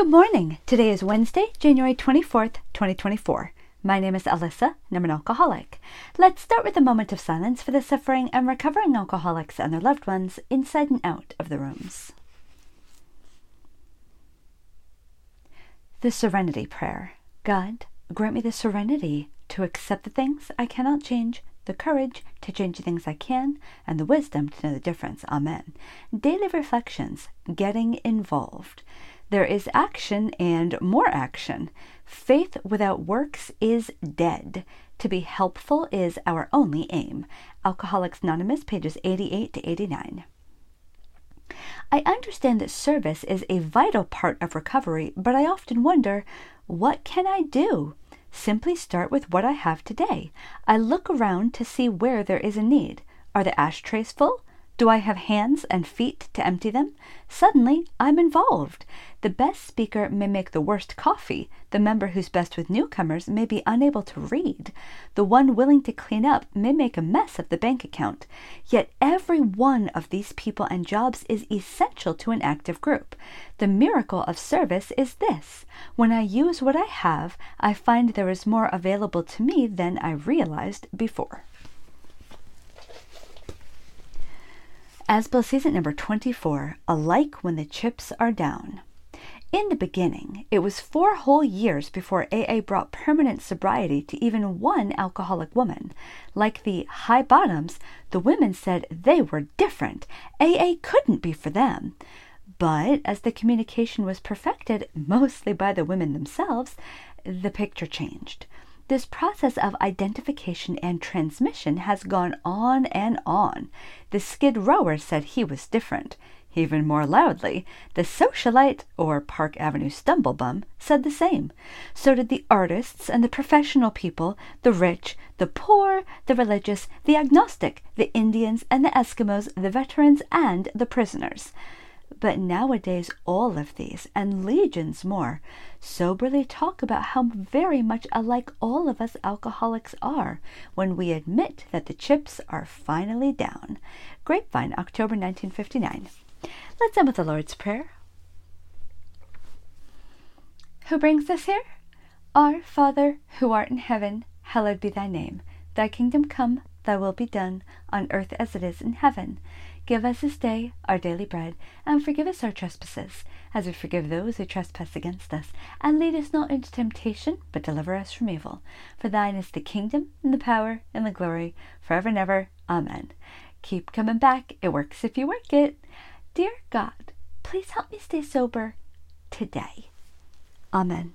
Good morning. Today is Wednesday, January 24th, 2024. My name is Alyssa, and I'm an alcoholic. Let's start with a moment of silence for the suffering and recovering alcoholics and their loved ones inside and out of the rooms. The Serenity Prayer God, grant me the serenity to accept the things I cannot change, the courage to change the things I can, and the wisdom to know the difference. Amen. Daily reflections, getting involved. There is action and more action. Faith without works is dead. To be helpful is our only aim. Alcoholics Anonymous, pages 88 to 89. I understand that service is a vital part of recovery, but I often wonder what can I do? Simply start with what I have today. I look around to see where there is a need. Are the ashtrays full? Do I have hands and feet to empty them? Suddenly, I'm involved. The best speaker may make the worst coffee. The member who's best with newcomers may be unable to read. The one willing to clean up may make a mess of the bank account. Yet every one of these people and jobs is essential to an active group. The miracle of service is this when I use what I have, I find there is more available to me than I realized before. As Bill Sees It number 24 Alike When the Chips Are Down. In the beginning, it was four whole years before AA brought permanent sobriety to even one alcoholic woman. Like the high bottoms, the women said they were different. AA couldn't be for them. But as the communication was perfected, mostly by the women themselves, the picture changed. This process of identification and transmission has gone on and on. The skid rower said he was different. Even more loudly, the socialite, or Park Avenue stumblebum, said the same. So did the artists and the professional people, the rich, the poor, the religious, the agnostic, the Indians and the Eskimos, the veterans and the prisoners. But nowadays, all of these, and legions more, soberly talk about how very much alike all of us alcoholics are when we admit that the chips are finally down. Grapevine, October 1959. Let's end with the Lord's Prayer. Who brings us here? Our Father, who art in heaven, hallowed be thy name. Thy kingdom come, thy will be done, on earth as it is in heaven. Give us this day our daily bread, and forgive us our trespasses, as we forgive those who trespass against us. And lead us not into temptation, but deliver us from evil. For thine is the kingdom, and the power, and the glory, forever and ever. Amen. Keep coming back. It works if you work it. Dear God, please help me stay sober today. Amen.